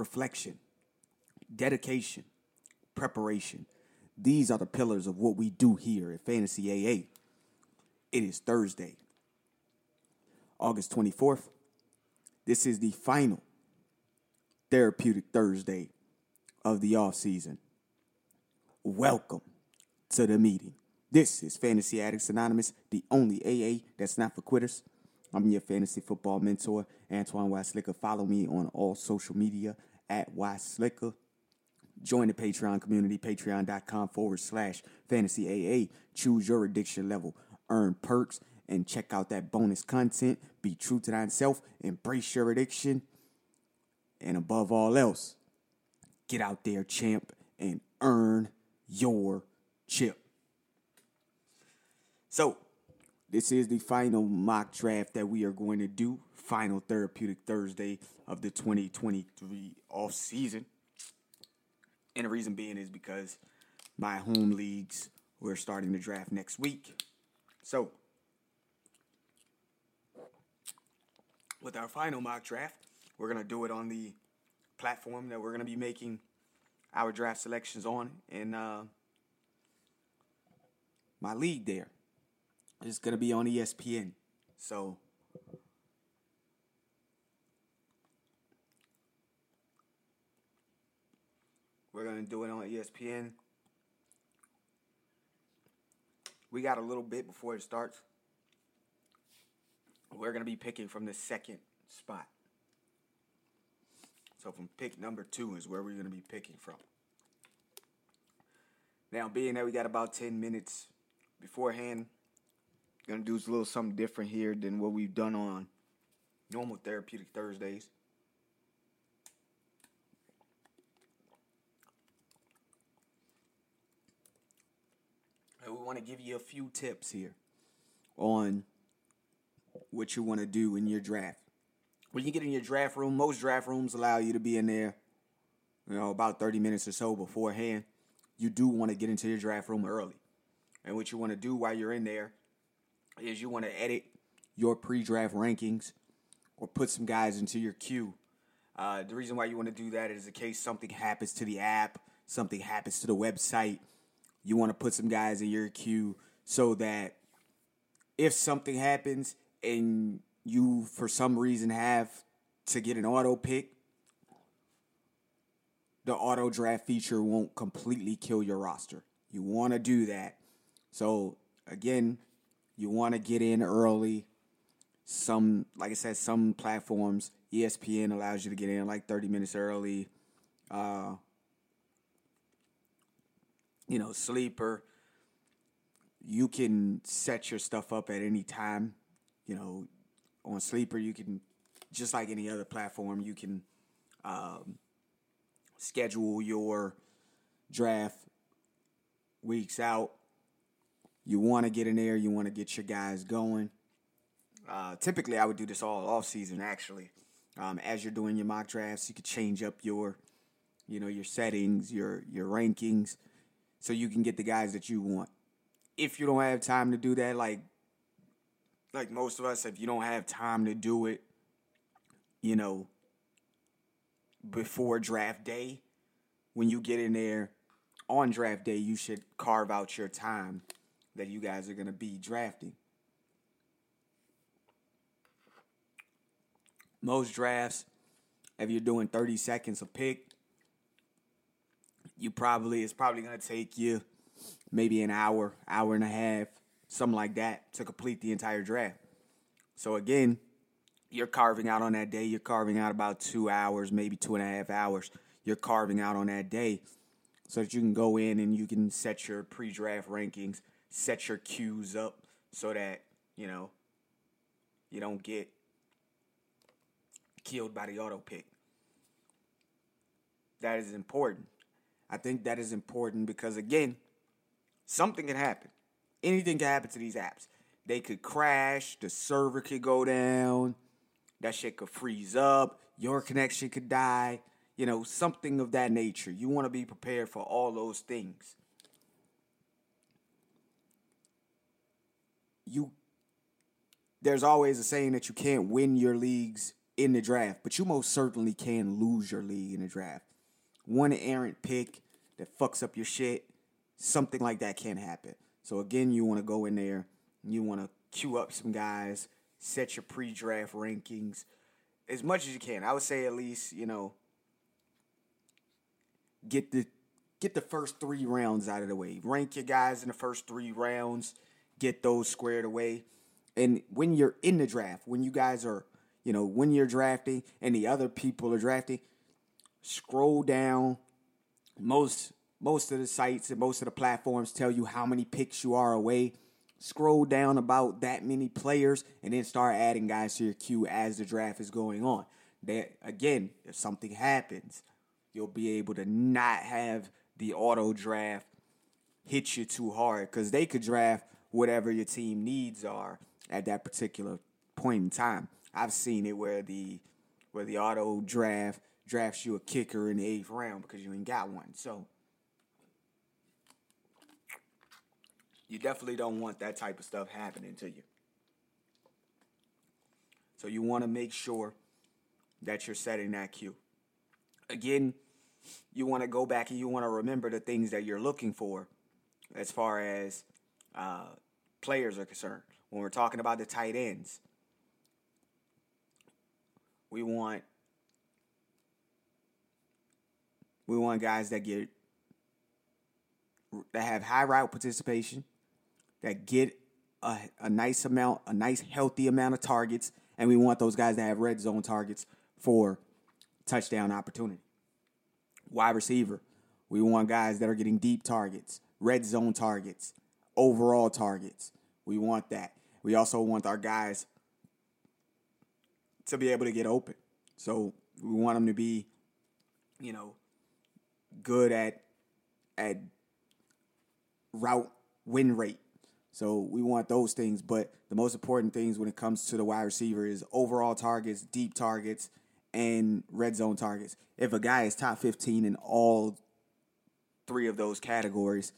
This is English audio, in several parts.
reflection, dedication, preparation. These are the pillars of what we do here at Fantasy AA. It is Thursday, August 24th. This is the final therapeutic Thursday of the off season. Welcome to the meeting. This is Fantasy Addicts Anonymous, the only AA that's not for quitters. I'm your fantasy football mentor, Antoine Y. Slicka. Follow me on all social media at Y Slicka. Join the Patreon community, patreon.com forward slash fantasy AA. Choose your addiction level, earn perks, and check out that bonus content. Be true to thyself, embrace your addiction, and above all else, get out there, champ, and earn your chip. So, this is the final mock draft that we are going to do. Final therapeutic Thursday of the 2023 off season. And the reason being is because my home leagues we're starting the draft next week. So, with our final mock draft, we're going to do it on the platform that we're going to be making our draft selections on in uh, my league there. It's going to be on ESPN. So we're going to do it on ESPN. We got a little bit before it starts. We're going to be picking from the second spot. So from pick number two is where we're going to be picking from. Now, being that we got about 10 minutes beforehand, gonna do a little something different here than what we've done on normal therapeutic Thursdays. And we want to give you a few tips here on what you want to do in your draft. When you get in your draft room, most draft rooms allow you to be in there, you know, about 30 minutes or so beforehand. You do want to get into your draft room early. And what you want to do while you're in there is you want to edit your pre-draft rankings or put some guys into your queue. Uh, the reason why you want to do that is in case something happens to the app, something happens to the website. You want to put some guys in your queue so that if something happens and you for some reason have to get an auto pick, the auto draft feature won't completely kill your roster. You want to do that. So again, you want to get in early. Some, like I said, some platforms, ESPN allows you to get in like 30 minutes early. Uh, you know, sleeper. You can set your stuff up at any time. You know, on sleeper, you can just like any other platform, you can um, schedule your draft weeks out you want to get in there. You want to get your guys going. Uh, typically, I would do this all off season. Actually, um, as you're doing your mock drafts, you could change up your, you know, your settings, your your rankings, so you can get the guys that you want. If you don't have time to do that, like like most of us, if you don't have time to do it, you know, before draft day, when you get in there on draft day, you should carve out your time that you guys are going to be drafting. Most drafts, if you're doing 30 seconds a pick, you probably it's probably going to take you maybe an hour, hour and a half, something like that to complete the entire draft. So again, you're carving out on that day, you're carving out about two hours, maybe two and a half hours. You're carving out on that day so that you can go in and you can set your pre-draft rankings set your cues up so that, you know, you don't get killed by the auto pick. That is important. I think that is important because, again, something can happen. Anything can happen to these apps. They could crash, the server could go down, that shit could freeze up, your connection could die, you know, something of that nature. You want to be prepared for all those things. You there's always a saying that you can't win your leagues in the draft, but you most certainly can lose your league in the draft. One errant pick that fucks up your shit, something like that can happen. So again, you want to go in there, you want to queue up some guys, set your pre-draft rankings as much as you can. I would say at least, you know, get the get the first 3 rounds out of the way. Rank your guys in the first 3 rounds, get those squared away. And when you're in the draft, when you guys are, you know, when you're drafting and the other people are drafting, scroll down. Most most of the sites and most of the platforms tell you how many picks you are away. Scroll down about that many players and then start adding guys to your queue as the draft is going on. That again, if something happens, you'll be able to not have the auto draft hit you too hard because they could draft whatever your team needs are at that particular point in time. I've seen it where the where the auto draft drafts you a kicker in the eighth round because you ain't got one. So you definitely don't want that type of stuff happening to you. So you want to make sure that you're setting that cue. Again, you want to go back and you want to remember the things that you're looking for as far as uh, players are concerned. When we're talking about the tight ends, we want we want guys that get that have high route participation, that get a, a nice amount, a nice healthy amount of targets, and we want those guys that have red zone targets for touchdown opportunity. Wide receiver, we want guys that are getting deep targets, red zone targets, overall targets. We want that. We also want our guys to be able to get open. So we want them to be, you know, good at at route win rate. So we want those things, but the most important things when it comes to the wide receiver is overall targets, deep targets, and red zone targets. If a guy is top 15 in all three of those categories,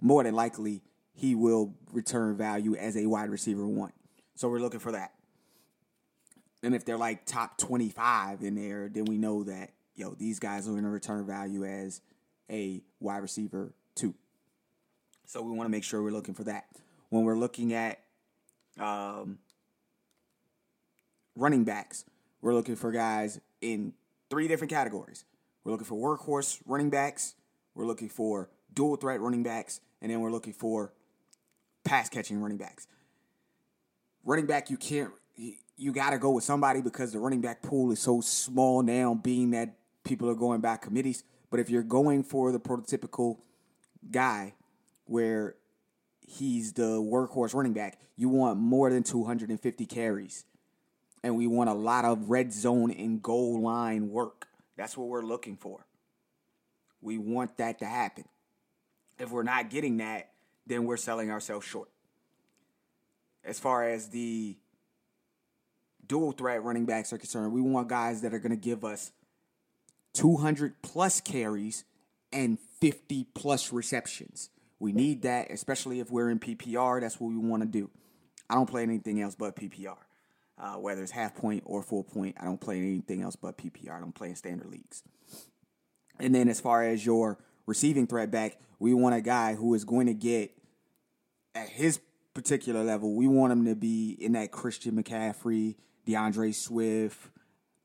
more than likely he will return value as a wide receiver one. So we're looking for that. And if they're like top 25 in there, then we know that, yo, these guys are going to return value as a wide receiver two. So we want to make sure we're looking for that. When we're looking at um, running backs, we're looking for guys in three different categories. We're looking for workhorse running backs, we're looking for dual threat running backs, and then we're looking for pass catching running backs. Running back, you can't, you got to go with somebody because the running back pool is so small now, being that people are going back committees. But if you're going for the prototypical guy where he's the workhorse running back, you want more than 250 carries. And we want a lot of red zone and goal line work. That's what we're looking for. We want that to happen. If we're not getting that, then we're selling ourselves short. As far as the dual threat running backs are concerned, we want guys that are going to give us 200 plus carries and 50 plus receptions. We need that, especially if we're in PPR. That's what we want to do. I don't play anything else but PPR. Uh, whether it's half point or full point, I don't play anything else but PPR. I don't play in standard leagues. And then as far as your receiving threat back, we want a guy who is going to get at his particular level, we want him to be in that Christian McCaffrey, D'Andre Swift,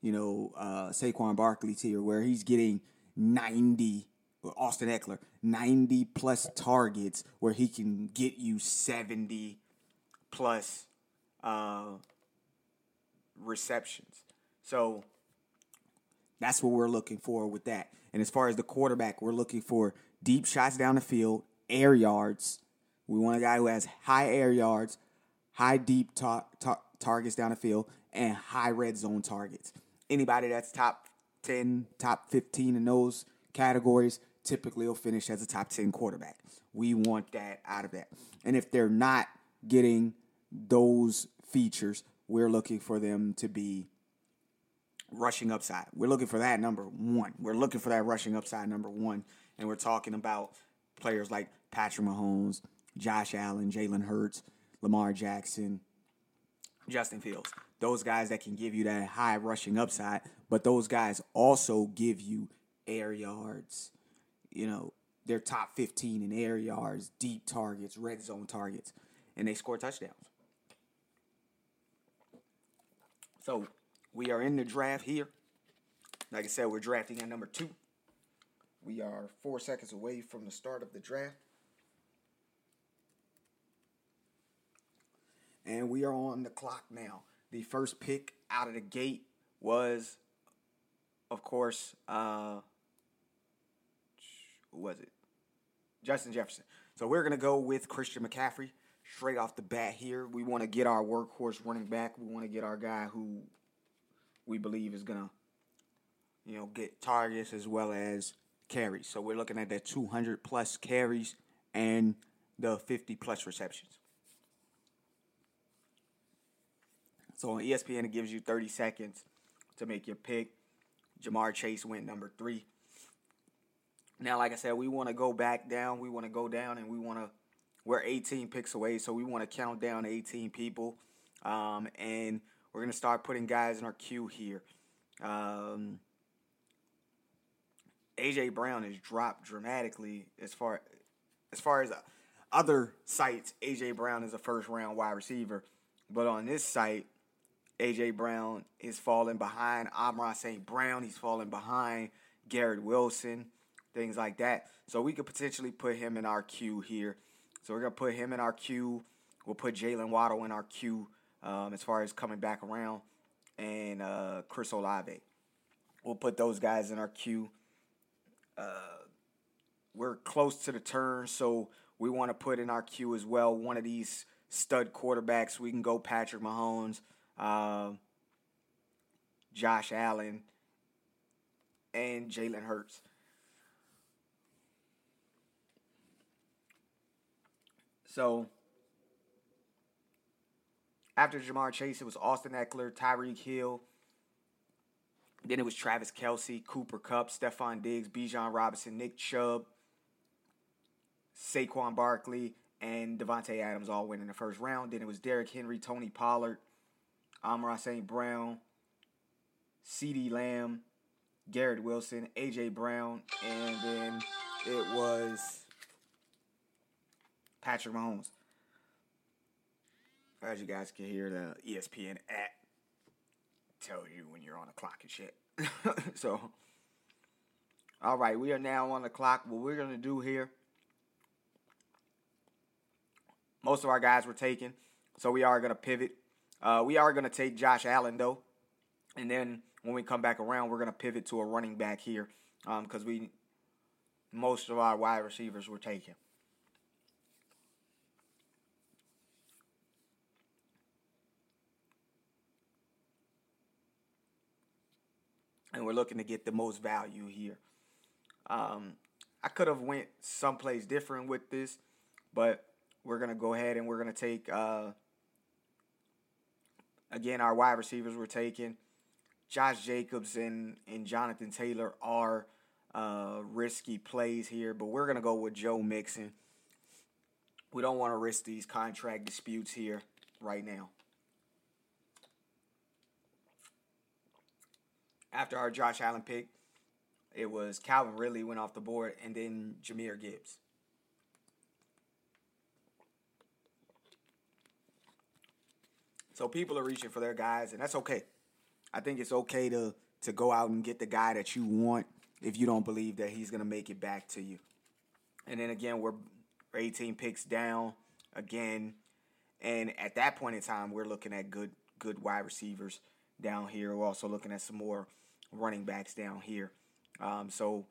you know, uh, Saquon Barkley tier, where he's getting 90, Austin Ekeler, 90 plus targets, where he can get you 70 plus uh, receptions. So that's what we're looking for with that. And as far as the quarterback, we're looking for deep shots down the field, air yards. We want a guy who has high air yards, high deep ta- ta- targets down the field, and high red zone targets. Anybody that's top 10, top 15 in those categories typically will finish as a top 10 quarterback. We want that out of that. And if they're not getting those features, we're looking for them to be rushing upside. We're looking for that number one. We're looking for that rushing upside number one. And we're talking about players like Patrick Mahomes, Josh Allen, Jalen Hurts, Lamar Jackson, Justin Fields. those guys that can give you that high rushing upside, but those guys also give you air yards. You know, they're top 15 in air yards, deep targets, red zone targets, and they score touchdowns. So we are in the draft here. Like I said, we're drafting at number two. We are four seconds away from the start of the draft. And we are on the clock now. The first pick out of the gate was, of course, uh, who was it? Justin Jefferson. So we're gonna go with Christian McCaffrey straight off the bat here. We want to get our workhorse running back. We want to get our guy who we believe is gonna, you know, get targets as well as carries. So we're looking at that 200 plus carries and the 50 plus receptions. So on ESPN, it gives you 30 seconds to make your pick. Ja'Marr Chase went number three. Now, like I said, we want to go back down. We want to go down and we want to, we're 18 picks away. So we want to count down 18 people. Um, and we're going to start putting guys in our queue here. Um, AJ Brown has dropped dramatically as far as far as other sites. AJ Brown is a first round wide receiver, but on this site, AJ Brown is falling behind Amon-Ra St. Brown. He's falling behind Garrett Wilson, things like that. So we could potentially put him in our queue here. So we're gonna put him in our queue. We'll put Jalen Waddle in our queue um, as far as coming back around, and uh, Chris Olave. We'll put those guys in our queue. Uh, we're close to the turn, so we want to put in our queue as well one of these stud quarterbacks. We can go Patrick Mahomes uh, Josh Allen, and Jalen Hurts. So after Ja'Marr Chase, it was Austin Ekeler, Tyreek Hill. Then it was Travis Kelce, Cooper Kupp, Stefon Diggs, Bijan Robinson, Nick Chubb, Saquon Barkley, and Davante Adams all went in the first round. Then it was Derrick Henry, Tony Pollard, Amon-Ra St. Brown, CeeDee Lamb, Garrett Wilson, AJ Brown, and then it was Patrick Mahomes. As you guys can hear, the ESPN app tell you when you're on the clock and shit. so, all right, we are now on the clock. What we're gonna do here, most of our guys were taken, so we are gonna pivot uh, we are going to take Josh Allen, though. And then when we come back around, we're going to pivot to a running back here because um, we most of our wide receivers were taken. And we're looking to get the most value here. Um, I could have went someplace different with this, but we're gonna go ahead and we're gonna take uh, Again, our wide receivers were taken. Josh Jacobs and, and Jonathan Taylor are uh, risky plays here, but we're to go with Joe Mixon. We don't want to risk these contract disputes here right now. After our Josh Allen pick, it was Calvin Ridley went off the board, and then Jahmyr Gibbs. So people are reaching for their guys, and that's okay. I think it's okay to to go out and get the guy that you want if you don't believe that he's gonna make it back to you. And then again, we're 18 picks down again, and at that point in time, we're looking at good good wide receivers down here. We're also looking at some more running backs down here. Um, so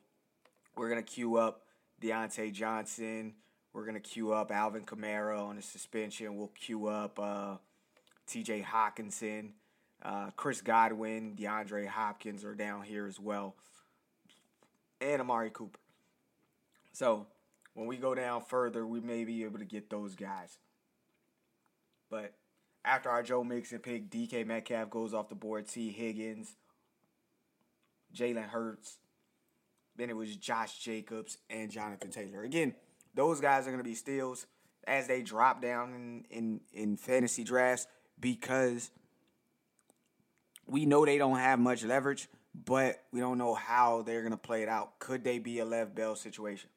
we're gonna queue up Diontae Johnson. We're gonna queue up Alvin Kamara on a suspension. We'll queue up. Uh, TJ Hockenson. uh, Chris Godwin, DeAndre Hopkins are down here as well, and Amari Cooper. So when we go down further, we may be able to get those guys. But after our Joe Mixon pick, DK Metcalf goes off the board, Tee Higgins, Jalen Hurts. Then it was Josh Jacobs and Jonathan Taylor. Again, those guys are going to be steals as they drop down in, in, in fantasy drafts because we know they don't have much leverage, but we don't know how they're going to play it out. Could they be a Lev Bell situation?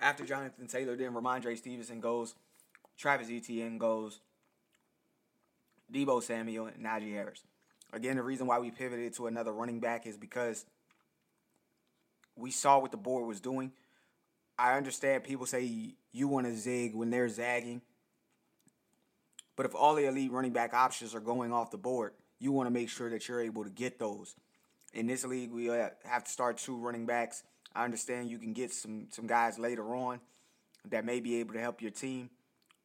After Jonathan Taylor, then Rhamondre Stevenson goes, Travis Etienne goes, Deebo Samuel, and Najee Harris. Again, the reason why we pivoted to another running back is because we saw what the board was doing. I understand people say you want to zig when they're zagging. But if all the elite running back options are going off the board, you want to make sure that you're able to get those. In this league, we uh, have to start two running backs. I understand you can get some some guys later on that may be able to help your team,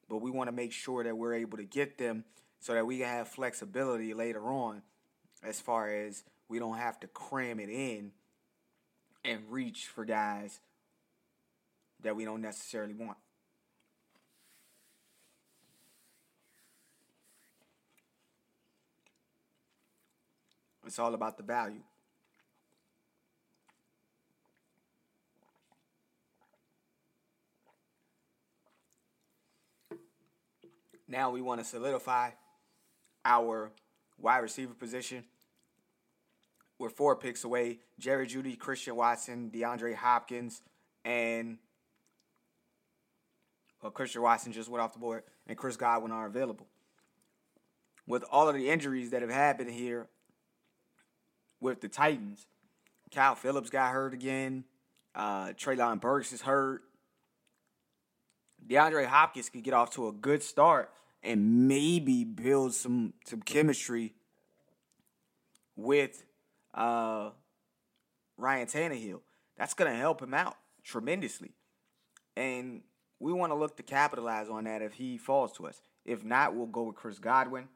but we want to make sure that we're able to get them so that we can have flexibility later on as far as we don't have to cram it in and reach for guys that we don't necessarily want. It's all about the value. Now we want to solidify our wide receiver position. We're four picks away. Jerry Jeudy, Christian Watson, DeAndre Hopkins, and well, Christian Watson just went off the board, and Chris Godwin are available. With all of the injuries that have happened here with the Titans, Kyle Philips got hurt again. Uh, Treylon Burks is hurt. DeAndre Hopkins could get off to a good start and maybe build some some chemistry with uh, Ryan Tannehill. That's gonna help him out tremendously, and we want to look to capitalize on that if he falls to us. If not, we'll go with Chris Godwin.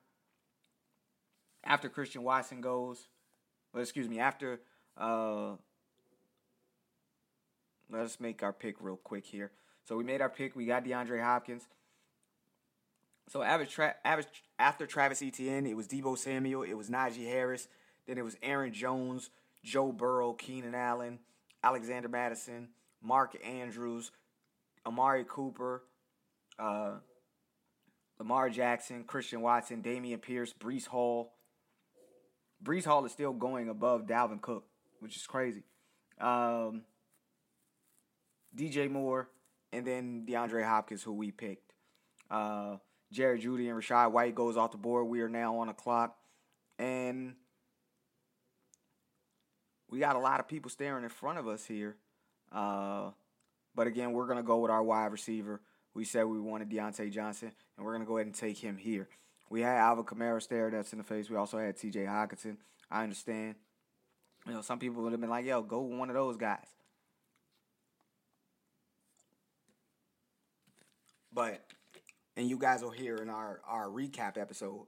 After Christian Watson goes, well, excuse me, after uh, let us make our pick real quick here. So we made our pick. We got DeAndre Hopkins. So average, tra- average after Travis Etienne, it was Deebo Samuel, it was Najee Harris, then it was Aaron Jones, Joe Burrow, Keenan Allen, Alexander Mattison, Mark Andrews, Amari Cooper, uh, Lamar Jackson, Christian Watson, Dameon Pierce, Breece Hall. Breece Hall is still going above Dalvin Cook, which is crazy. Um, DJ Moore, and then DeAndre Hopkins, who we picked. Uh, Jerry Jeudy and Rachaad White goes off the board. We are now on a clock. And we got a lot of people staring in front of us here. Uh, but again, we're to go with our wide receiver. We said we wanted Diontae Johnson, and we're to go ahead and take him here. We had Alvin Kamara stare that's in the face. We also had TJ Hockenson. I understand. You know, some people would have been like, yo, go one of those guys. But and you guys will hear in our, our recap episode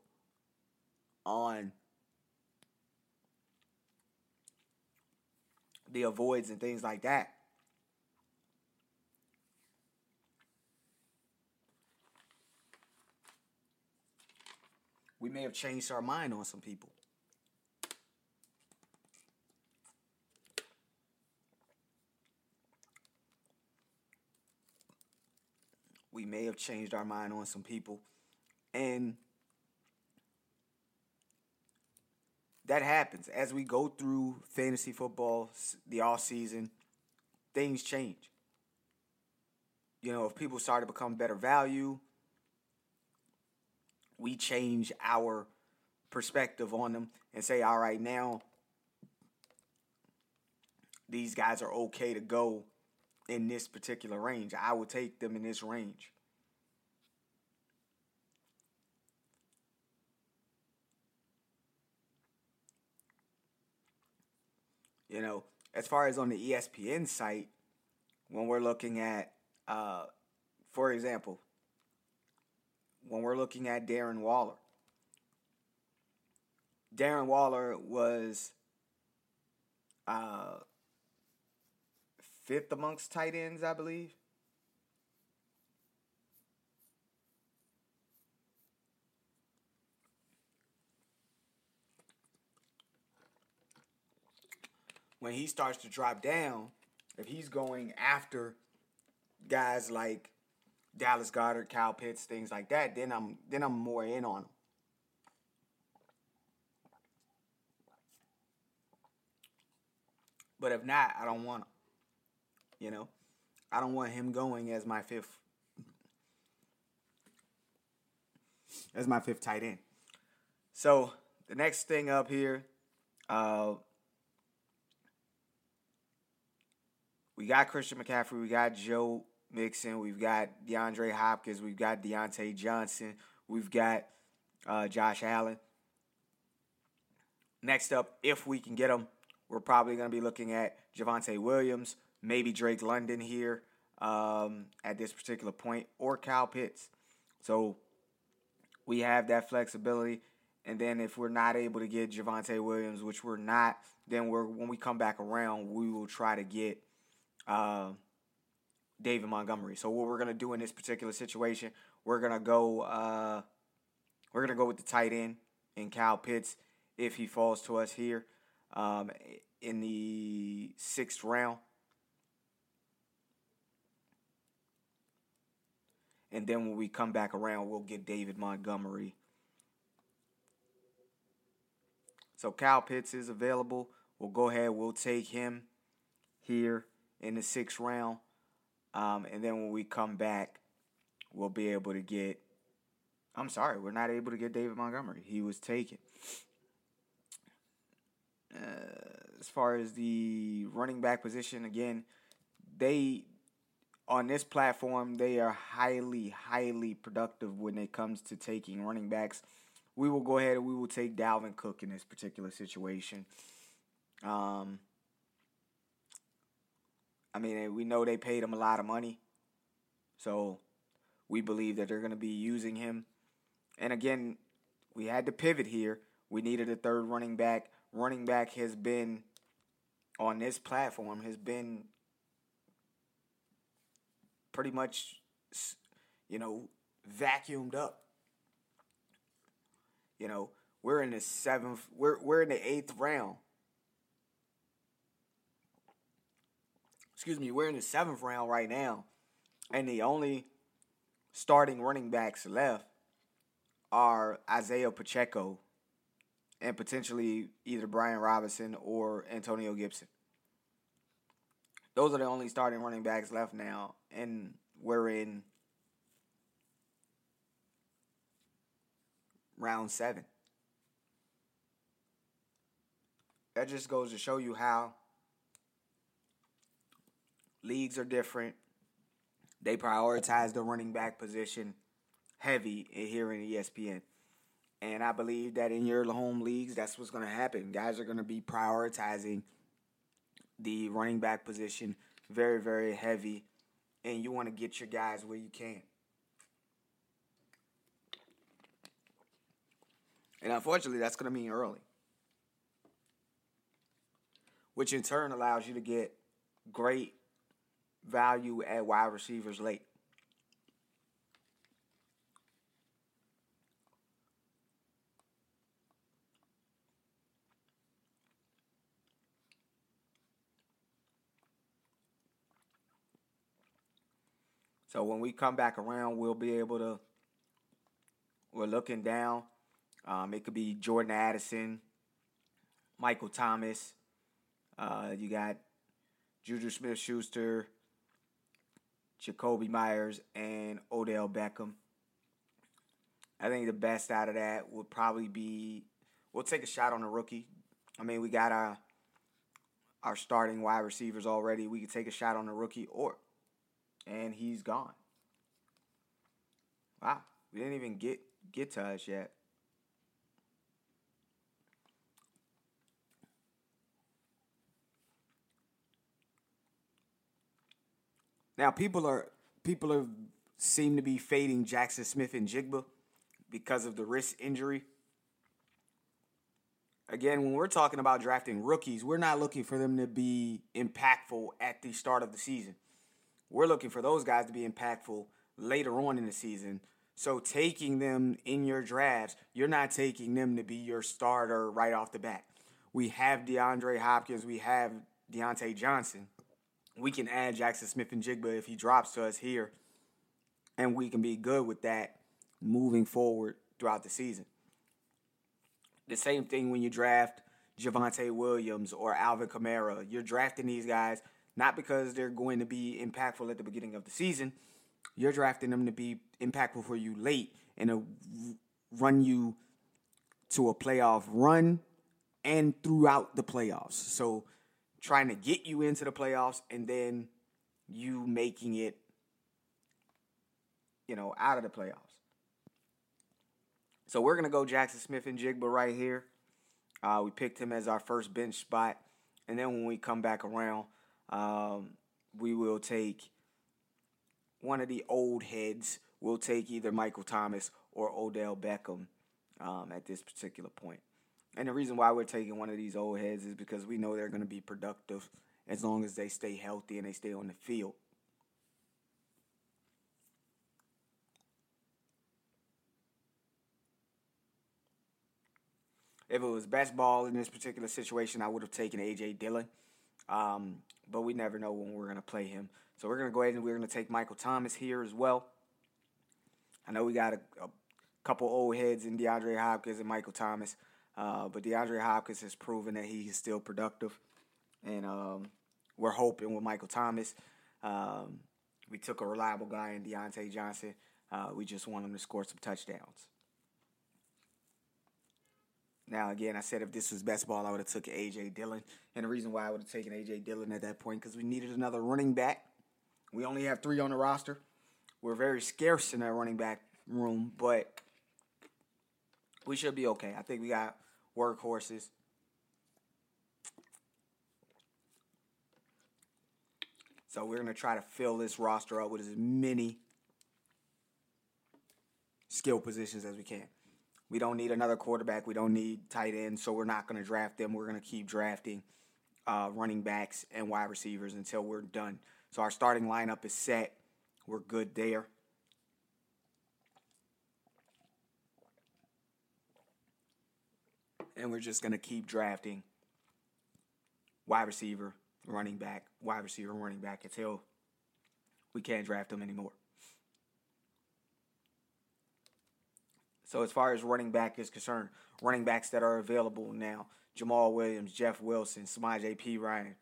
on the avoids and things like that. We may have changed our mind on some people. We may have changed our mind on some people. And that happens as we go through fantasy football, the off season, things change. You know, if people start to become better value, we change our perspective on them and say, all right, now these guys are okay to go in this particular range. I would take them in this range. You know, as far as on the ESPN site, when we're looking at, uh, for example, when we're looking at Darren Waller, Darren Waller was uh, fifth amongst tight ends, I believe. when he starts to drop down, if he's going after guys like Dallas Goedert, Kyle Pitts, things like that, then I'm then I'm more in on him. But if not, I don't want him. You know, I don't want him going as my fifth as my fifth tight end. So the next thing up here, uh, we got Christian McCaffrey, we got Joe Mixon, we've got DeAndre Hopkins, we've got Diontae Johnson, we've got uh, Josh Allen. Next up, if we can get them, we're probably going to be looking at Javonte Williams, maybe Drake London here um, at this particular point, or Kyle Pitts. So we have that flexibility. And then if we're not able to get Javonte Williams, which we're not, then we're when we come back around, we will try to get uh, David Montgomery. So what we're gonna do in this particular situation, we're gonna go uh, we're gonna go with the tight end in Kyle Pitts if he falls to us here um, in the sixth round. And then when we come back around, we'll get David Montgomery. So Kyle Pitts is available. We'll go ahead. We'll take him here in the sixth round. Um, and then when we come back, we'll be able to get. I'm sorry, we're not able to get David Montgomery. He was taken. Uh, as far as the running back position, again, they on this platform, they are highly, highly productive when it comes to taking running backs. We will go ahead and we will take Dalvin Cook in this particular situation. Um, I mean, we know they paid him a lot of money, so we believe that they're going to be using him. And again, we had to pivot here. We needed a third running back. Running back has been on this platform has been pretty much, you know, vacuumed up. You know, we're in the seventh, we're we're in the eighth round. Excuse me, we're in the seventh round right now, and the only starting running backs left are Isaiah Pacheco and potentially either Brian Robinson or Antonio Gibson. Those are the only starting running backs left now, and we're in round seven. That just goes to show you how leagues are different. They prioritize the running back position heavy here in ESPN. And I believe that in your home leagues, that's what's going to happen. Guys are going to be prioritizing the running back position very, very heavy, and you want to get your guys where you can. And unfortunately, that's going to mean early, which in turn allows you to get great value at wide receivers late. So when we come back around, we'll be able to. We're looking down. Um, it could be Jordan Addison, Michael Thomas. Uh, you got Juju Smith Schuster, Jakobi Meyers, and Odell Beckham. I think the best out of that would probably be we'll take a shot on a rookie. I mean, we got our our starting wide receivers already. We could take a shot on a rookie, or and he's gone. Wow, we didn't even get get to us yet. Now people are people are seem to be fading Jackson Smith-Njigba because of the wrist injury. Again, when we're talking about drafting rookies, we're not looking for them to be impactful at the start of the season. We're looking for those guys to be impactful later on in the season. So taking them in your drafts, you're not taking them to be your starter right off the bat. We have DeAndre Hopkins, we have Diontae Johnson, we can add Jackson Smith-Njigba if he drops to us here, and we can be good with that moving forward throughout the season. The same thing when you draft Javonte Williams or Alvin Kamara. You're drafting these guys not because they're going to be impactful at the beginning of the season. You're drafting them to be impactful for you late and to run you to a playoff run and throughout the playoffs. So trying to get you into the playoffs and then you making it, you know, out of the playoffs. So we're gonna go Jackson Smith-Njigba right here. Uh, we picked him as our first bench spot, and then when we come back around, um, we will take one of the old heads. We'll take either Michael Thomas or Odell Beckham um, at this particular point. And the reason why we're taking one of these old heads is because we know they're going to be productive as long as they stay healthy and they stay on the field. If it was best ball in this particular situation, I would have taken A.J. Dillon. Um, but we never know when we're going to play him. So we're going to go ahead and we're going to take Michael Thomas here as well. I know we got a, a couple old heads in DeAndre Hopkins and Michael Thomas. Uh, but DeAndre Hopkins has proven that he is still productive. And um, we're hoping with Michael Thomas. Um, we took a reliable guy in Diontae Johnson. Uh, we just want him to score some touchdowns. Now, again, I said if this was best ball, I would have took A.J. Dillon. And the reason why I would have taken A.J. Dillon at that point, because we needed another running back. We only have three on the roster. We're very scarce in that running back room, but we should be okay. I think we got workhorses. So we're going to try to fill this roster up with as many skill positions as we can. We don't need another quarterback. We don't need tight ends, so we're not going to draft them. We're going to keep drafting uh, running backs and wide receivers until we're done. So our starting lineup is set. We're good there. and we're just going to keep drafting wide receiver, running back, wide receiver, running back until we can't draft them anymore. So as far as running back is concerned, running backs that are available now: Jamaal Williams, Jeff Wilson, Samaje Ryan,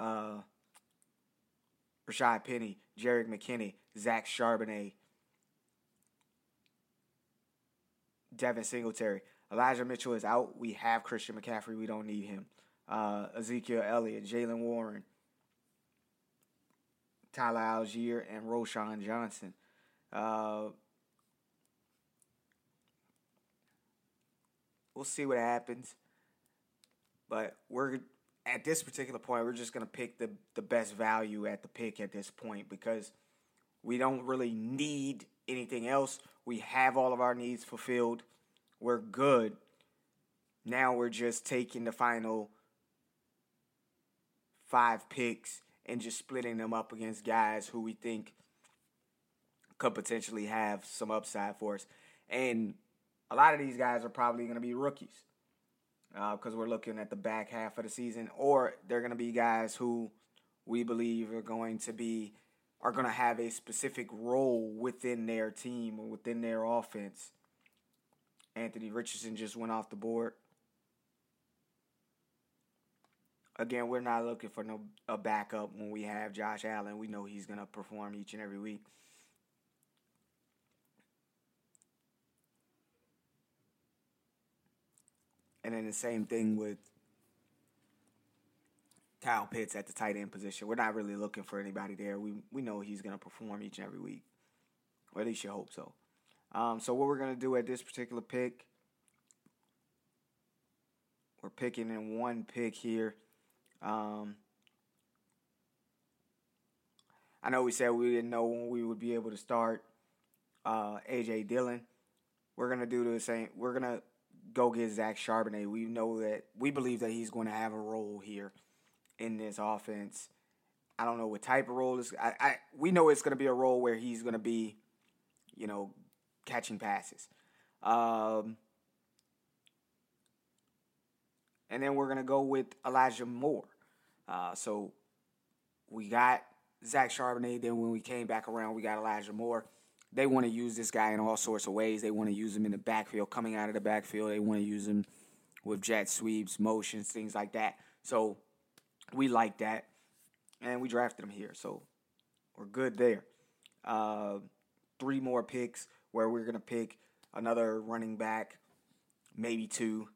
uh, Rashad Penny, Jerick McKinnon, Zach Charbonnet, Devin Singletary. Elijah Mitchell is out. We have Christian McCaffrey. We don't need him. Uh, Ezekiel Elliott, Jaylen Warren, Tyler Allgeier, and Roschon Johnson. Uh, we'll see what happens. But we're at this particular point, we're just gonna pick the the best value at the pick at this point because we don't really need anything else. We have all of our needs fulfilled we're good. Now we're just taking the final five picks and just splitting them up against guys who we think could potentially have some upside for us. And a lot of these guys are probably going to be rookies because uh, we're looking at the back half of the season, or they're going to be guys who we believe are going to be are going to have a specific role within their team or within their offense Anthony Richardson just went off the board. Again, we're not looking for no a backup when we have Josh Allen. We know he's gonna perform each and every week. And then the same thing with Kyle Pitts at the tight end position. We're not really looking for anybody there. We we know he's gonna perform each and every week. Or at least you hope so. Um, so what we're gonna do at this particular pick, we're picking in one pick here. Um, I know we said we didn't know when we would be able to start uh, AJ Dillon. We're gonna do the same. We're gonna go get Zach Charbonnet. We know that we believe that he's going to have a role here in this offense. I don't know what type of role is. I, I we know it's going to be a role where he's going to be, you know, catching passes. Um, and then we're going to go with Elijah Moore. Uh, so we got Zach Charbonnet. Then when we came back around, we got Elijah Moore. They want to use this guy in all sorts of ways. They want to use him in the backfield, coming out of the backfield. They want to use him with jet sweeps, motions, things like that. So we like that, and we drafted him here. So we're good there. Uh, three more picks where we're gonna pick another running back, maybe two,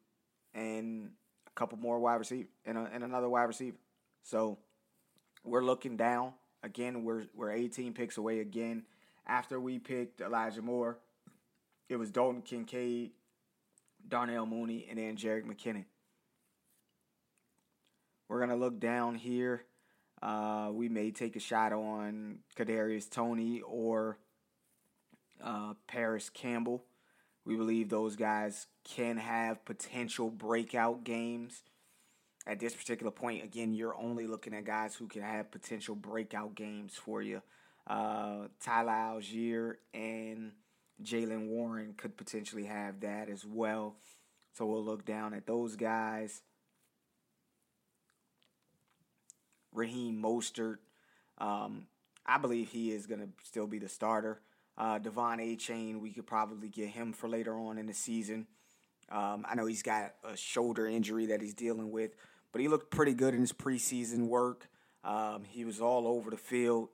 and a couple more wide receiver and, and another wide receiver. So we're looking down again. We're we're 18 picks away again. After we picked Elijah Moore, it was Dalton Kincaid, Darnell Mooney, and then Jerick McKinnon. We're gonna look down here. Uh, we may take a shot on Kadarius Toney or uh, Parris Campbell. We believe those guys can have potential breakout games. At this particular point, again, you're only looking at guys who can have potential breakout games for you. Uh, Tyler Allgeier and Jaylen Warren could potentially have that as well. So we'll look down at those guys. Raheem Mostert, um, I believe he is going to still be the starter. Uh, De'Von Achane, we could probably get him for later on in the season. Um, I know he's got a shoulder injury that he's dealing with, but he looked pretty good in his preseason work. Um, he was all over the field.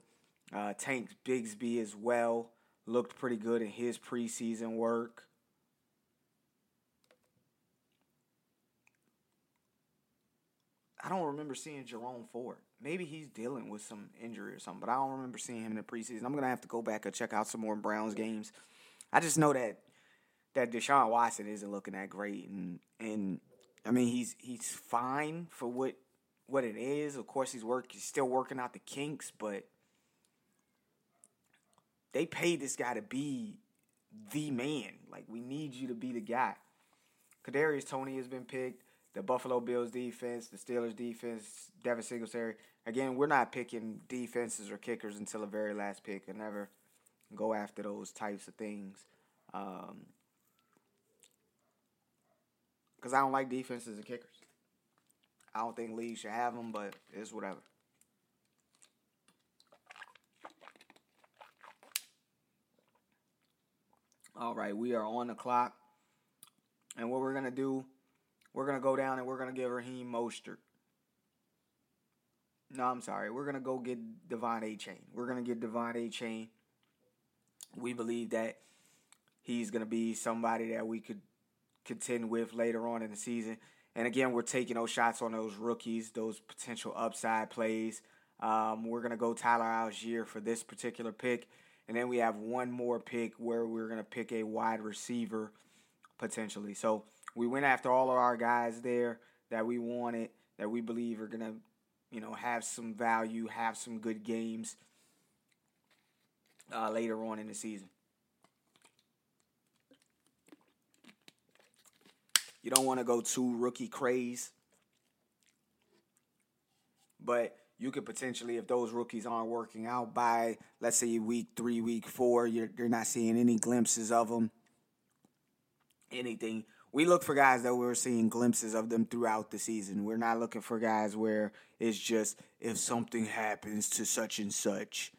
Uh, Tank Bigsby as well looked pretty good in his preseason work. I don't remember seeing Jerome Ford. Maybe he's dealing with some injury or something, but I don't remember seeing him in the preseason. I'm gonna have to go back and check out some more Browns games. I just know that that Deshaun Watson isn't looking that great, and and I mean he's he's fine for what what it is. Of course, he's work he's still working out the kinks, but they paid this guy to be the man. Like we need you to be the guy. Kadarius Toney has been picked the Buffalo Bills defense, the Steelers defense, Devin Singletary. Again, we're not picking defenses or kickers until the very last pick. I never go after those types of things. Um, because I don't like defenses and kickers. I don't think leagues should have them, but it's whatever. All right, we are on the clock. And what we're going to do we're going to go down and we're going to give Raheem Mostert. No, I'm sorry. We're going to go get De'Von Achane. We're going to get De'Von Achane. We believe that he's going to be somebody that we could contend with later on in the season. And again, we're taking those shots on those rookies, those potential upside plays. Um, we're going to go Tyler Allgeier for this particular pick. And then we have one more pick where we're going to pick a wide receiver potentially. So we went after all of our guys there that we wanted, that we believe are gonna, you know, have some value, have some good games uh, later on in the season. You don't want to go too rookie craze, but you could potentially, if those rookies aren't working out by, let's say, week three, week four, you're, you're not seeing any glimpses of them, anything we look for guys that we're seeing glimpses of them throughout the season. We're not looking for guys where it's just if something happens to such and such.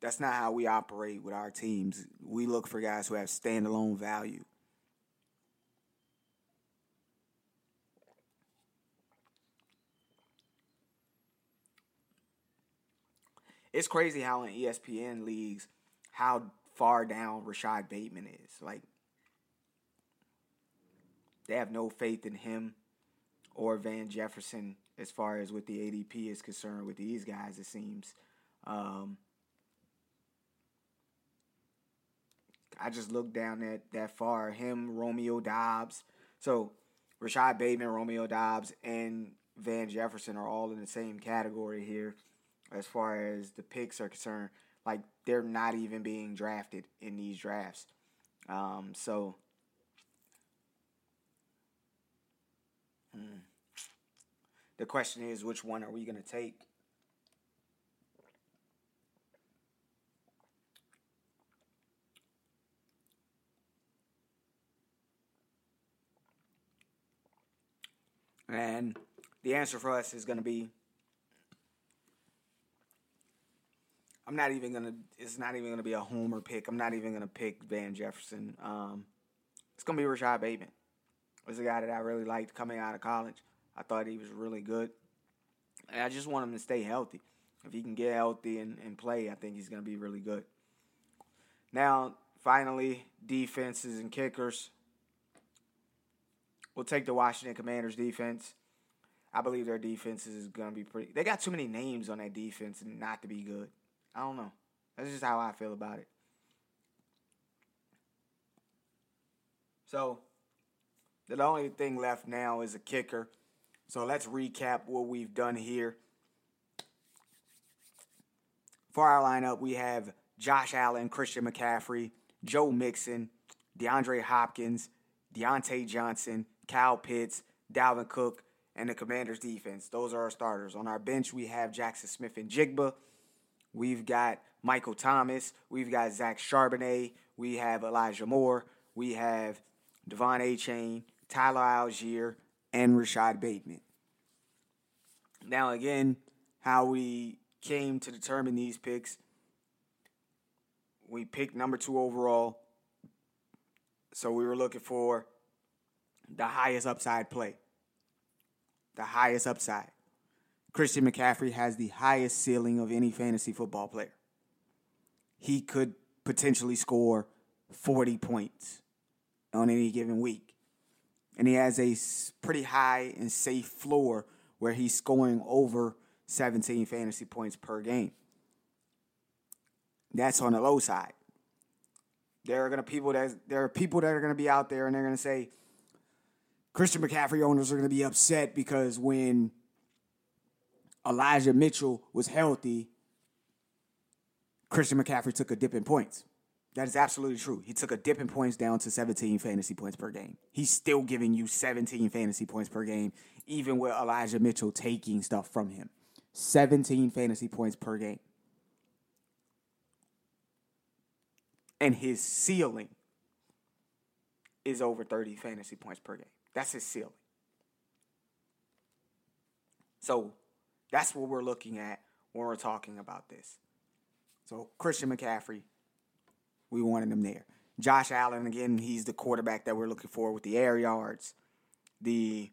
That's not how we operate with our teams. We look for guys who have standalone value. It's crazy how in ESPN leagues how far down Rashod Bateman is. Like they have no faith in him or Van Jefferson as far as what the ADP is concerned with these guys, it seems. Um, I just looked down that, that far. Him, Romeo Doubs. So Rashod Bateman, Romeo Doubs, and Van Jefferson are all in the same category here as far as the picks are concerned. Like they're not even being drafted in these drafts. Um, so Hmm. The question is, which one are we going to take? And the answer for us is going to be I'm not even gonna. It's not even gonna be a homer pick. I'm not even gonna pick Van Jefferson. Um, it's gonna be Rashod Bateman. Was a guy that I really liked coming out of college. I thought he was really good, and I just want him to stay healthy. If he can get healthy and, and play, I think he's gonna be really good. Now, finally, defenses and kickers. We'll take the Washington Commanders defense. I believe their defense is going to be pretty. They got too many names on that defense not to be good. I don't know. That's just how I feel about it. So, the only thing left now is a kicker. So, let's recap what we've done here. For our lineup, we have Josh Allen, Christian McCaffrey, Joe Mixon, DeAndre Hopkins, Diontae Johnson, Kyle Pitts, Dalvin Cook, and the Commanders defense. Those are our starters. On our bench, we have Jackson Smith-Njigba. We've got Michael Thomas. We've got Zach Charbonnet. We have Elijah Moore. We have De'Von Achane, Tyler Allgeier, and Rashod Bateman. Now, again, how we came to determine these picks. We picked number two overall. So we were looking for the highest upside play the highest upside. Christian McCaffrey has the highest ceiling of any fantasy football player. He could potentially score 40 points on any given week. And he has a pretty high and safe floor where he's scoring over 17 fantasy points per game. That's on the low side. There are gonna people that there are people that are gonna be out there and they're gonna say, Christian McCaffrey owners are going to be upset because when Elijah Mitchell was healthy, Christian McCaffrey took a dip in points. That is absolutely true. He took a dip in points down to 17 fantasy points per game. He's still giving you 17 fantasy points per game, even with Elijah Mitchell taking stuff from him. 17 fantasy points per game. And his ceiling is over 30 fantasy points per game. That's his ceiling. So that's what we're looking at when we're talking about this. So Christian McCaffrey, we wanted him there. Josh Allen, again, he's the quarterback that we're looking for with the air yards, the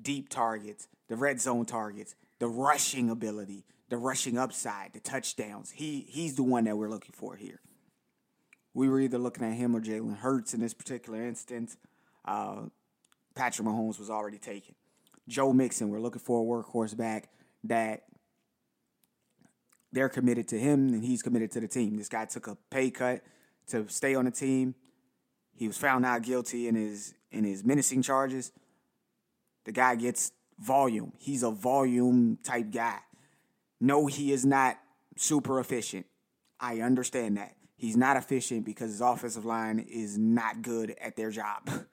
deep targets, the red zone targets, the rushing ability, the rushing upside, the touchdowns. He he's the one that we're looking for here. We were either looking at him or Jalen Hurts in this particular instance. Uh, Patrick Mahomes was already taken. Joe Mixon, we're looking for a workhorse back that they're committed to him and he's committed to the team. This guy took a pay cut to stay on the team. He was found not guilty in his in his menacing charges. The guy gets volume. He's a volume type guy. No, he is not super efficient. I understand that. He's not efficient because his offensive line is not good at their job.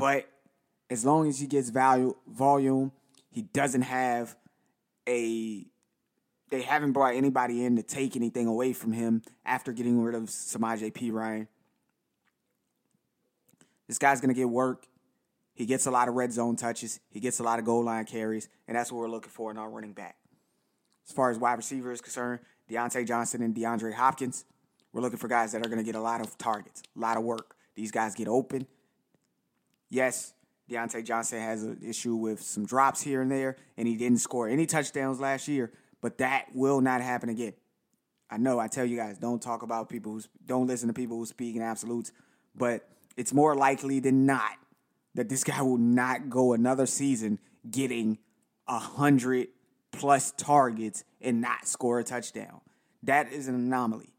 But as long as he gets value volume, he doesn't have a they haven't brought anybody in to take anything away from him after getting rid of Samaj P. Ryan. This guy's gonna get work. He gets a lot of red zone touches. He gets a lot of goal line carries, and that's what we're looking for in our running back. As far as wide receiver is concerned, Diontae Johnson and DeAndre Hopkins, we're looking for guys that are going to get a lot of targets, a lot of work. These guys get open. Yes, Diontae Johnson has an issue with some drops here and there, and he didn't score any touchdowns last year, but that will not happen again. I know I tell you guys, don't talk about people who don't listen to people who speak in absolutes, but it's more likely than not that this guy will not go another season getting a hundred plus targets and not score a touchdown. That is an anomaly.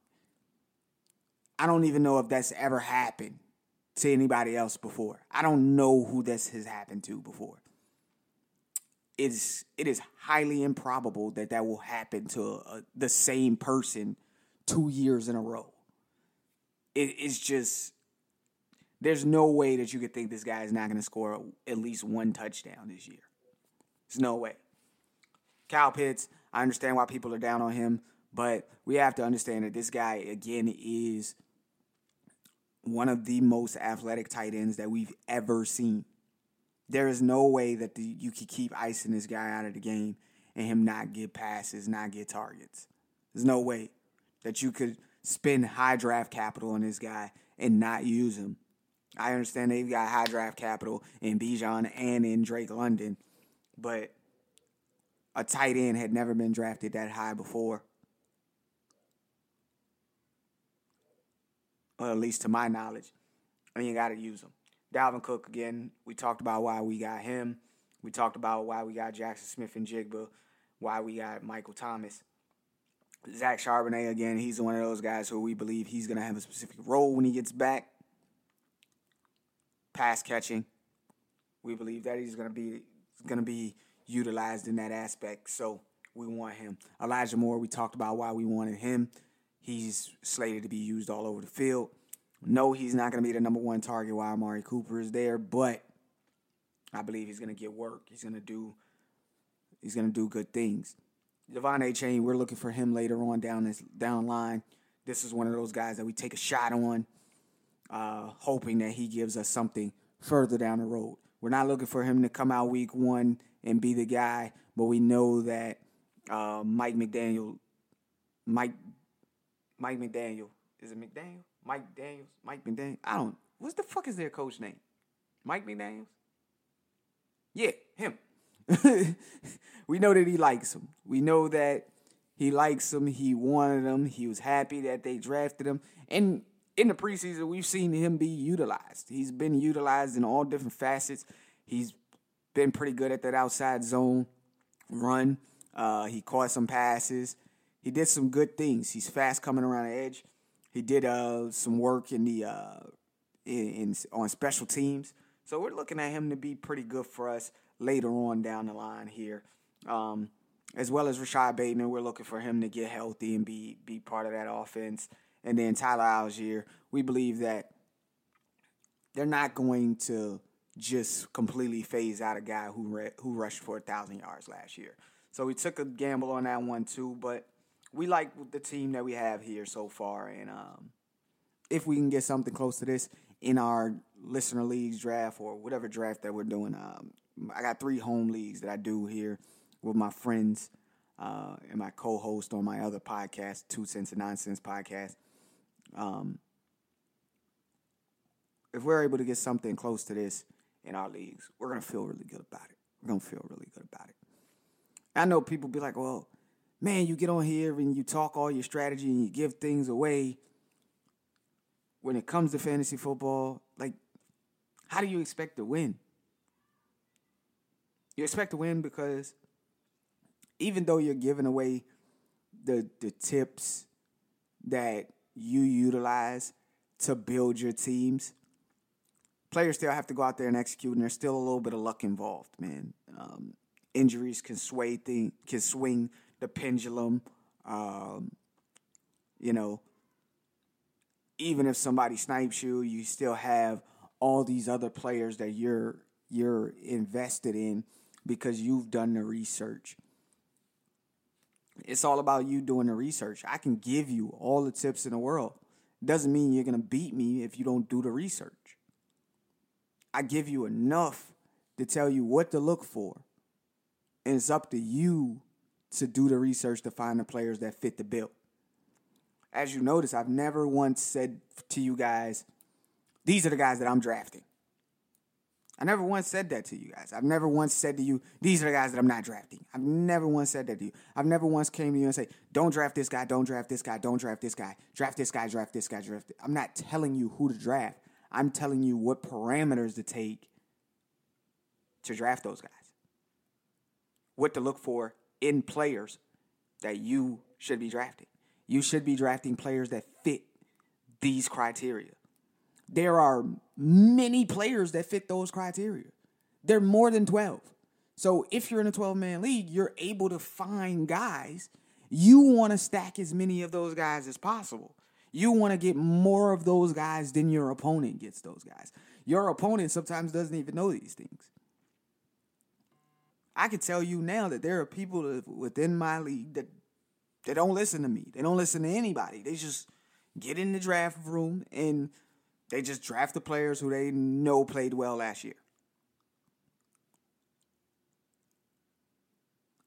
I don't even know if that's ever happened to anybody else before. I don't know who this has happened to before. It's it is highly improbable that that will happen to a, the same person two years in a row. It, it's just there's no way that you could think this guy is not going to score at least one touchdown this year. There's no way. Kyle Pitts, I understand why people are down on him, but we have to understand that this guy again is one of the most athletic tight ends that we've ever seen. There is no way that the, you could keep icing this guy out of the game and him not get passes, not get targets. There's no way that you could spend high draft capital on this guy and not use him. I understand they've got high draft capital in Bijan and in Drake London, but a tight end had never been drafted that high before. Well, at least to my knowledge. And you got to use them. Dalvin Cook, again, we talked about why we got him. We talked about why we got Jackson Smith-Njigba, why we got Michael Thomas. Zach Charbonnet, again, he's one of those guys who we believe he's going to have a specific role when he gets back. Pass catching. We believe that he's going to be going to be utilized in that aspect. So we want him. Elijah Moore, we talked about why we wanted him. He's slated to be used all over the field. No, he's not going to be the number one target while Amari Cooper is there, but I believe he's going to get work. He's going to do he's going to do good things. De'Von Achane, we're looking for him later on down this down line. This is one of those guys that we take a shot on, uh, hoping that he gives us something further down the road. We're not looking for him to come out week one and be the guy, but we know that uh, Mike McDaniel, Mike, Mike McDaniel, is it McDaniel? Mike Daniels, Mike McDaniel. I don't. What's the fuck is their coach name? Mike McDaniels. Yeah, him. we know that he likes him. We know that he likes him. He wanted him. He was happy that they drafted him. And in the preseason, we've seen him be utilized. He's been utilized in all different facets. He's been pretty good at that outside zone run. Uh, he caught some passes. He did some good things. He's fast coming around the edge. He did uh, some work in the uh, in, in, on special teams. So we're looking at him to be pretty good for us later on down the line here. Um, as well as Rashod Bateman, we're looking for him to get healthy and be be part of that offense. And then Tyler Allgeier, we believe that they're not going to just completely phase out a guy who re- who rushed for a thousand yards last year. So we took a gamble on that one too, but we like the team that we have here so far, and um, if we can get something close to this in our listener leagues draft or whatever draft that we're doing, um, I got three home leagues that I do here with my friends uh, and my co-host on my other podcast, Two Cents and Nonsense podcast. Um, if we're able to get something close to this in our leagues, we're gonna feel really good about it. We're gonna feel really good about it. I know people be like, "Well, man, you get on here and you talk all your strategy and you give things away. When it comes to fantasy football, like, how do you expect to win? You expect to win because even though you're giving away the the tips that you utilize to build your teams, players still have to go out there and execute, and there's still a little bit of luck involved, man. Um, injuries can sway thing can swing the pendulum. Um, you know, even if somebody snipes you, you still have all these other players that you're you're invested in because you've done the research. It's all about you doing the research. I can give you all the tips in the world. Doesn't mean you're going to beat me if you don't do the research. I give you enough to tell you what to look for. And it's up to you to do the research to find the players that fit the bill. As you notice, I've never once said to you guys, these are the guys that I'm drafting. I never once said that to you guys. I've never once said to you, these are the guys that I'm not drafting. I've never once said that to you. I've never once came to you and say, don't draft this guy, don't draft this guy, don't draft this guy, draft this guy, draft this guy, draft. This. I'm not telling you who to draft. I'm telling you what parameters to take to draft those guys. What to look for in players that you should be drafting. You should be drafting players that fit these criteria. There are many players that fit those criteria. They're more than 12. So if you're in a 12 man league, you're able to find guys. You want to stack as many of those guys as possible. You want to get more of those guys than your opponent gets those guys. Your opponent sometimes doesn't even know these things. I can tell you now that there are people within my league that they don't listen to me. They don't listen to anybody. They just get in the draft room and they just draft the players who they know played well last year.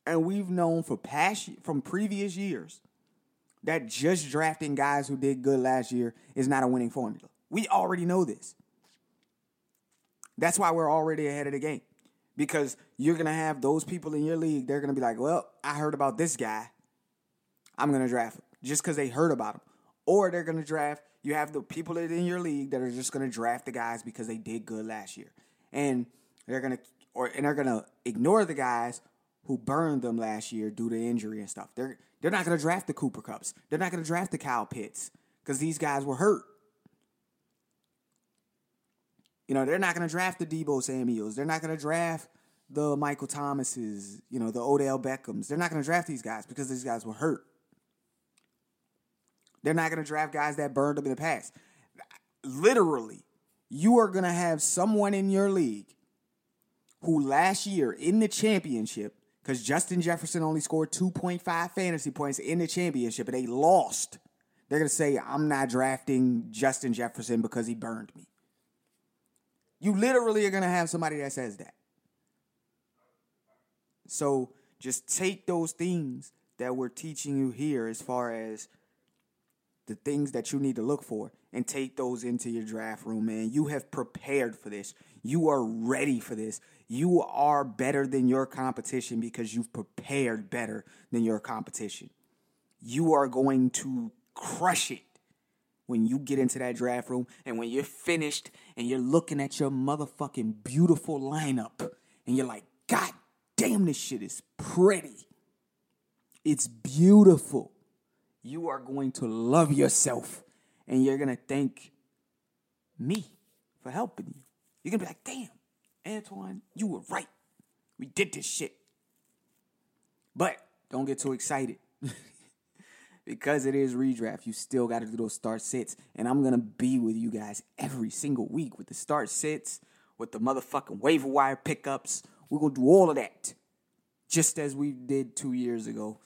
And we've known for past from previous years that just drafting guys who did good last year is not a winning formula. We already know this. That's why we're already ahead of the game. Because you're to have those people in your league, they're to be like, well, I heard about this guy. I'm to draft him just because they heard about him. Or they're to draft, you have the people that in your league that are just to draft the guys because they did good last year. And they're to, or, and they're to ignore the guys who burned them last year due to injury and stuff. They're, they're not to draft the Cooper Kupps. They're not to draft the Kyle Pitts because these guys were hurt. You know, they're not going to draft the Deebo Samuels. They're not going to draft the Michael Thomases, you know, the Odell Beckhams. They're not going to draft these guys because these guys were hurt. They're not going to draft guys that burned them in the past. Literally, you are going to have someone in your league who last year in the championship, because Justin Jefferson only scored 2.5 fantasy points in the championship and they lost. They're going to say, I'm not drafting Justin Jefferson because he burned me. You literally are going to have somebody that says that. So just take those things that we're teaching you here as far as the things that you need to look for and take those into your draft room, man. You have prepared for this. You are ready for this. You are better than your competition because you've prepared better than your competition. You are going to crush it when you get into that draft room and when you're finished and you're looking at your motherfucking beautiful lineup and you're like, God damn, this shit is pretty. It's beautiful. You are going to love yourself and you're going to thank me for helping you. You're going to be like, damn, Antoine, you were right. We did this shit. But don't get too excited. because it is redraft, you still got to do those start sits. And I'm going to be with you guys every single week with the start sits, with the motherfucking waiver wire pickups. We're going to do all of that just as we did two years ago.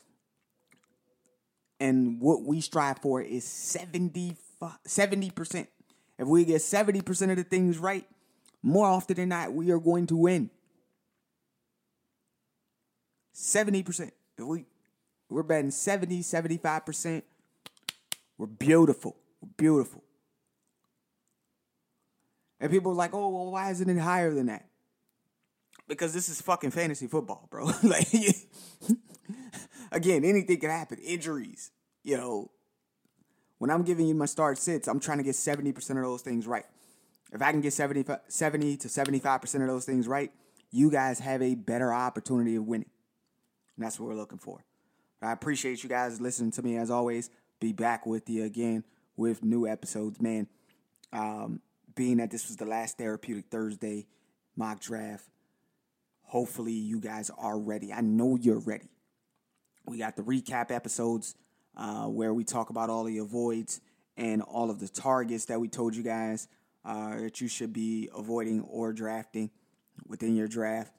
And what we strive for is 70, 70%. If we get 70% of the things right, more often than not, we are going to win. 70%. If we we're betting 70, 75%. We're beautiful. We're beautiful. And people are like, oh, well, why isn't it higher than that? Because this is fucking fantasy football, bro. like, again, anything can happen. Injuries, you know. When I'm giving you my start sits, I'm trying to get 70% of those things right. If I can get 70, 70 to 75% of those things right, you guys have a better opportunity of winning. And that's what we're looking for. I appreciate you guys listening to me as always. Be back with you again with new episodes, man. Um, being that this was the last Therapeutic Thursday mock draft, hopefully you guys are ready. I know you're ready. We got the recap episodes uh, where we talk about all the avoids and all of the targets that we told you guys uh, that you should be avoiding or drafting within your draft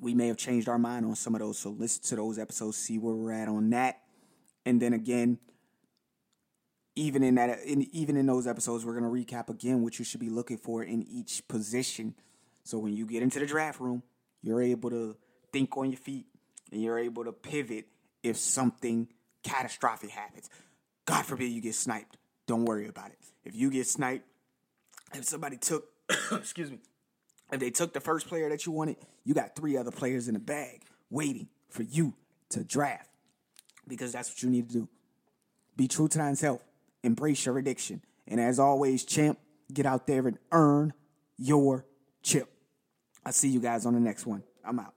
we may have changed our mind on some of those. So listen to those episodes, see where we're at on that. And then again, even in that in, even in those episodes, we're gonna recap again what you should be looking for in each position. So when you get into the draft room, you're able to think on your feet and you're able to pivot if something catastrophic happens. God forbid you get sniped. Don't worry about it. If you get sniped, if somebody took excuse me, if they took the first player that you wanted, you got three other players in the bag waiting for you to draft because that's what you need to do. Be true to thyself, embrace your addiction. And as always, champ, get out there and earn your chip. I'll see you guys on the next one. I'm out.